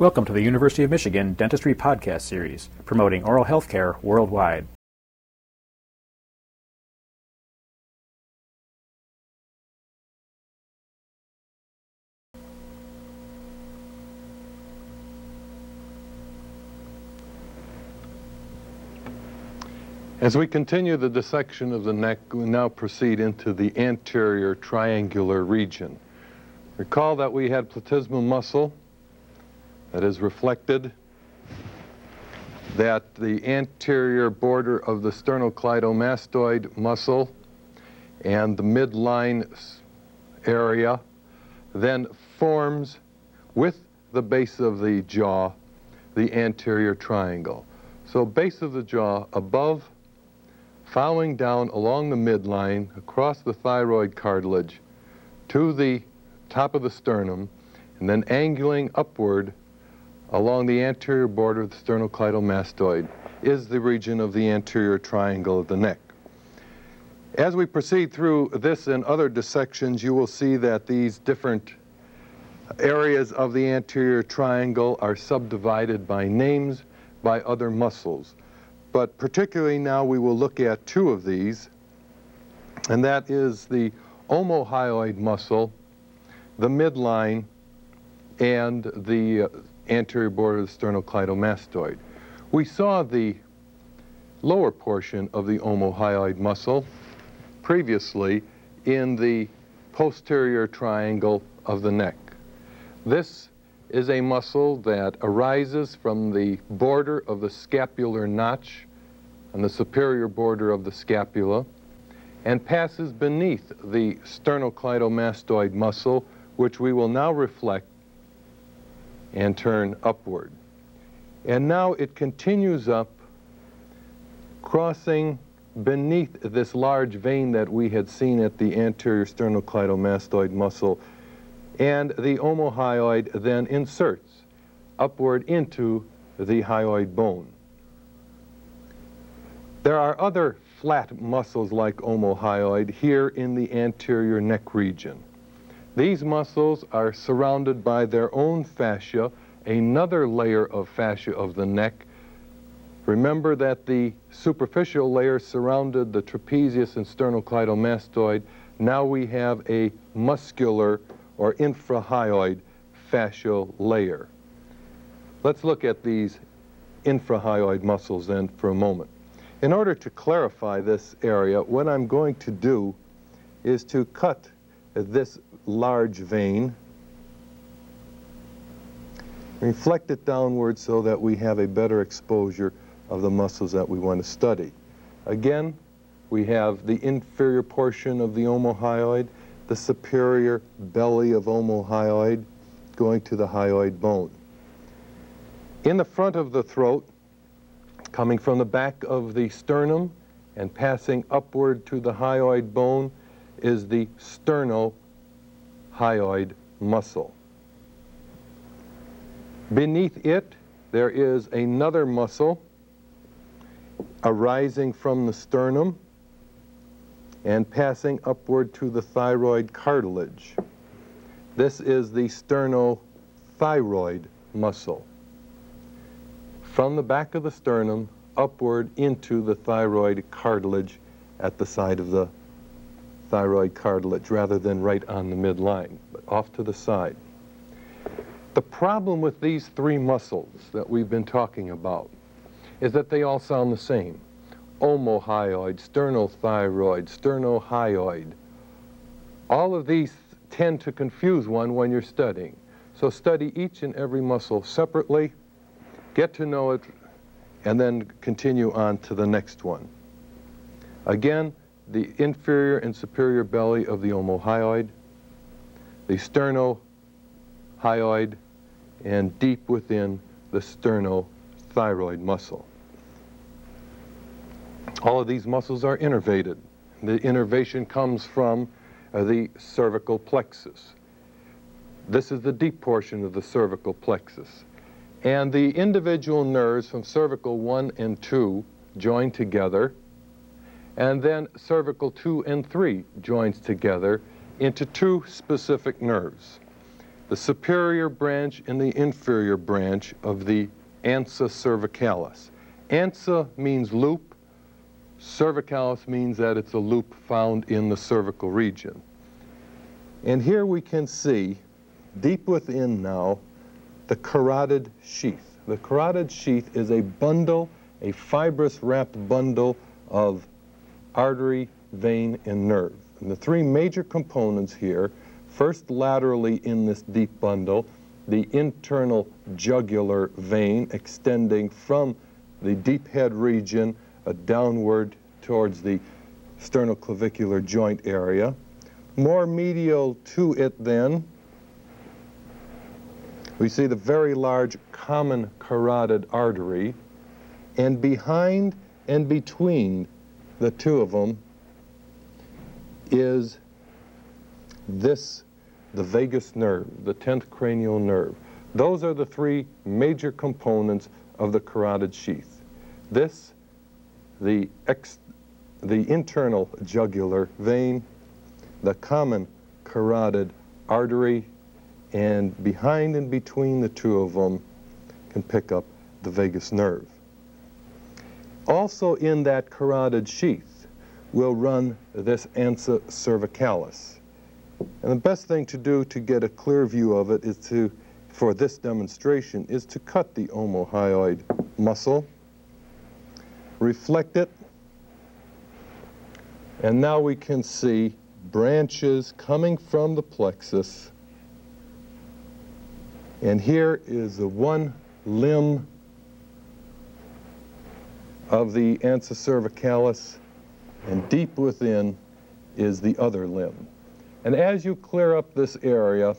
Welcome to the University of Michigan Dentistry Podcast Series, promoting oral health care worldwide. As we continue the dissection of the neck, we now proceed into the anterior triangular region. Recall that we had platysmal muscle that is reflected that the anterior border of the sternocleidomastoid muscle and the midline area then forms with the base of the jaw the anterior triangle. So base of the jaw above, following down along the midline across the thyroid cartilage to the top of the sternum and then angling upward along the anterior border of the sternocleidomastoid is the region of the anterior triangle of the neck. As we proceed through this and other dissections, you will see that these different areas of the anterior triangle are subdivided by names by other muscles. But particularly now we will look at two of these, and that is the omohyoid muscle, the midline, and the uh, anterior border of the sternocleidomastoid. We saw the lower portion of the omohyoid muscle previously in the posterior triangle of the neck. This is a muscle that arises from the border of the scapular notch on the superior border of the scapula and passes beneath the sternocleidomastoid muscle, which we will now reflect and turn upward. And now it continues up, crossing beneath this large vein that we had seen at the anterior sternocleidomastoid muscle, and the omohyoid then inserts upward into the hyoid bone. There are other flat muscles like omohyoid here in the anterior neck region. These muscles are surrounded by their own fascia, another layer of fascia of the neck. Remember that the superficial layer surrounded the trapezius and sternocleidomastoid. Now we have a muscular or infrahyoid fascial layer. Let's look at these infrahyoid muscles then for a moment. In order to clarify this area, what I'm going to do is to cut this large vein, reflect it downward so that we have a better exposure of the muscles that we want to study. Again, we have the inferior portion of the omohyoid, the superior belly of omohyoid going to the hyoid bone. In the front of the throat, coming from the back of the sternum and passing upward to the hyoid bone is the sterno hyoid muscle. Beneath it, there is another muscle arising from the sternum and passing upward to the thyroid cartilage. This is the sternothyroid muscle. From the back of the sternum upward into the thyroid cartilage at the side of the thyroid cartilage rather than right on the midline, but off to the side. The problem with these three muscles that we've been talking about is that they all sound the same. Omohyoid, sternothyroid, sternohyoid. All of these tend to confuse one when you're studying. So study each and every muscle separately, get to know it, and then continue on to the next one. Again, the inferior and superior belly of the omohyoid, the sternohyoid, and deep within the sternothyroid muscle. All of these muscles are innervated. The innervation comes from uh, the cervical plexus. This is the deep portion of the cervical plexus. And the individual nerves from cervical 1 and 2 join together and then cervical 2 and 3 joins together into two specific nerves. the superior branch and the inferior branch of the ansa cervicalis. Ansa means loop. Cervicalis means that it's a loop found in the cervical region. And here we can see, deep within now, the carotid sheath. The carotid sheath is a bundle, a fibrous wrapped bundle of artery, vein, and nerve. And the three major components here, first laterally in this deep bundle, the internal jugular vein extending from the deep head region uh, downward towards the sternoclavicular joint area. More medial to it then, we see the very large common carotid artery, and behind and between the two of them is this, the vagus nerve, the 10th cranial nerve. Those are the three major components of the carotid sheath. This, the, ex, the internal jugular vein, the common carotid artery, and behind and between the two of them can pick up the vagus nerve. Also in that carotid sheath will run this ansa cervicalis. And the best thing to do to get a clear view of it is to, for this demonstration, is to cut the omohyoid muscle, reflect it, and now we can see branches coming from the plexus and here is the one limb of the ansa cervicalis, and deep within is the other limb. And as you clear up this area,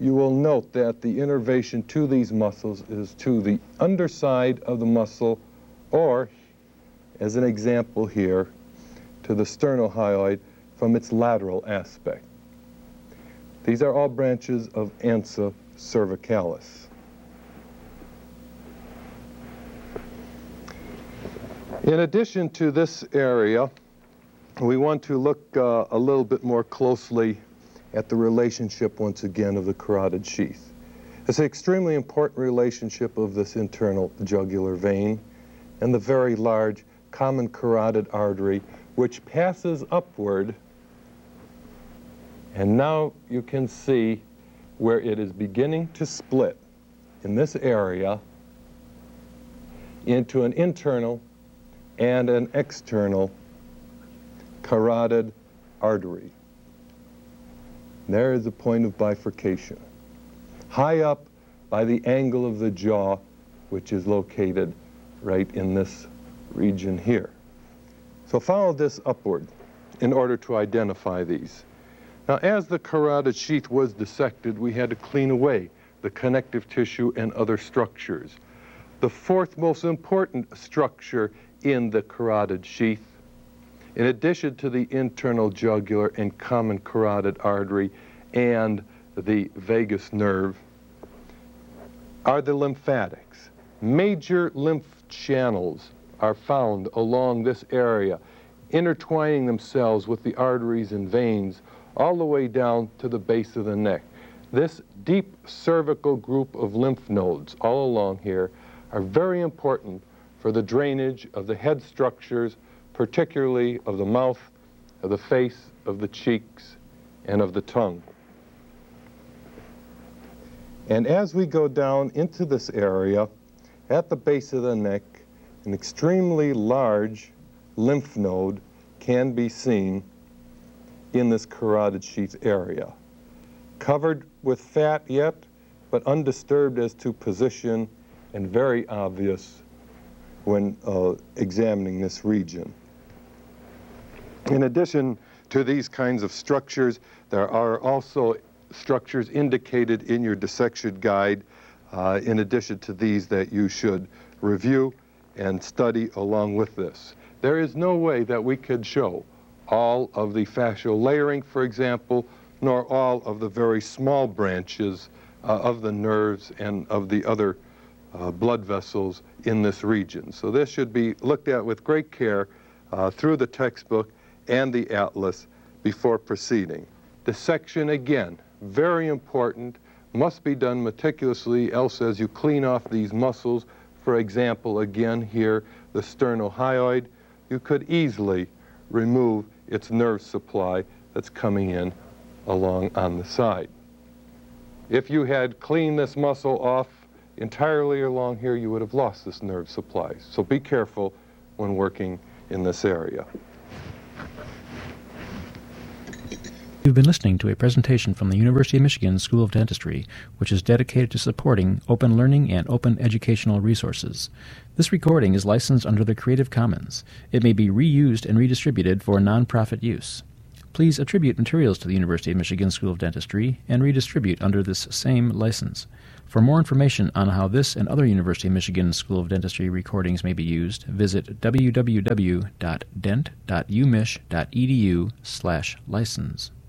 you will note that the innervation to these muscles is to the underside of the muscle, or, as an example here, to the sternohyoid from its lateral aspect. These are all branches of ansa cervicalis. In addition to this area, we want to look uh, a little bit more closely at the relationship, once again, of the carotid sheath. It's an extremely important relationship of this internal jugular vein and the very large common carotid artery, which passes upward. And now you can see where it is beginning to split in this area into an internal and an external carotid artery. There is a point of bifurcation. High up by the angle of the jaw, which is located right in this region here. So follow this upward in order to identify these. Now, as the carotid sheath was dissected, we had to clean away the connective tissue and other structures. The fourth most important structure in the carotid sheath, in addition to the internal jugular and common carotid artery and the vagus nerve, are the lymphatics. Major lymph channels are found along this area, intertwining themselves with the arteries and veins all the way down to the base of the neck. This deep cervical group of lymph nodes all along here are very important for the drainage of the head structures, particularly of the mouth, of the face, of the cheeks, and of the tongue. And as we go down into this area, at the base of the neck, an extremely large lymph node can be seen in this carotid sheath area. Covered with fat yet, but undisturbed as to position and very obvious when uh, examining this region. In addition to these kinds of structures, there are also structures indicated in your dissection guide, uh, in addition to these that you should review and study along with this. There is no way that we could show all of the fascial layering, for example, nor all of the very small branches uh, of the nerves and of the other blood vessels in this region. So this should be looked at with great care uh, through the textbook and the atlas before proceeding. Dissection, again, very important, must be done meticulously, else as you clean off these muscles, for example, again here, the sternohyoid, you could easily remove its nerve supply that's coming in along on the side. If you had cleaned this muscle off entirely along here, you would have lost this nerve supply. So be careful when working in this area. You've been listening to a presentation from the University of Michigan School of Dentistry, which is dedicated to supporting open learning and open educational resources. This recording is licensed under the Creative Commons. It may be reused and redistributed for nonprofit use. Please attribute materials to the University of Michigan School of Dentistry and redistribute under this same license. For more information on how this and other University of Michigan School of Dentistry recordings may be used, visit www.dent.umich.edu/license.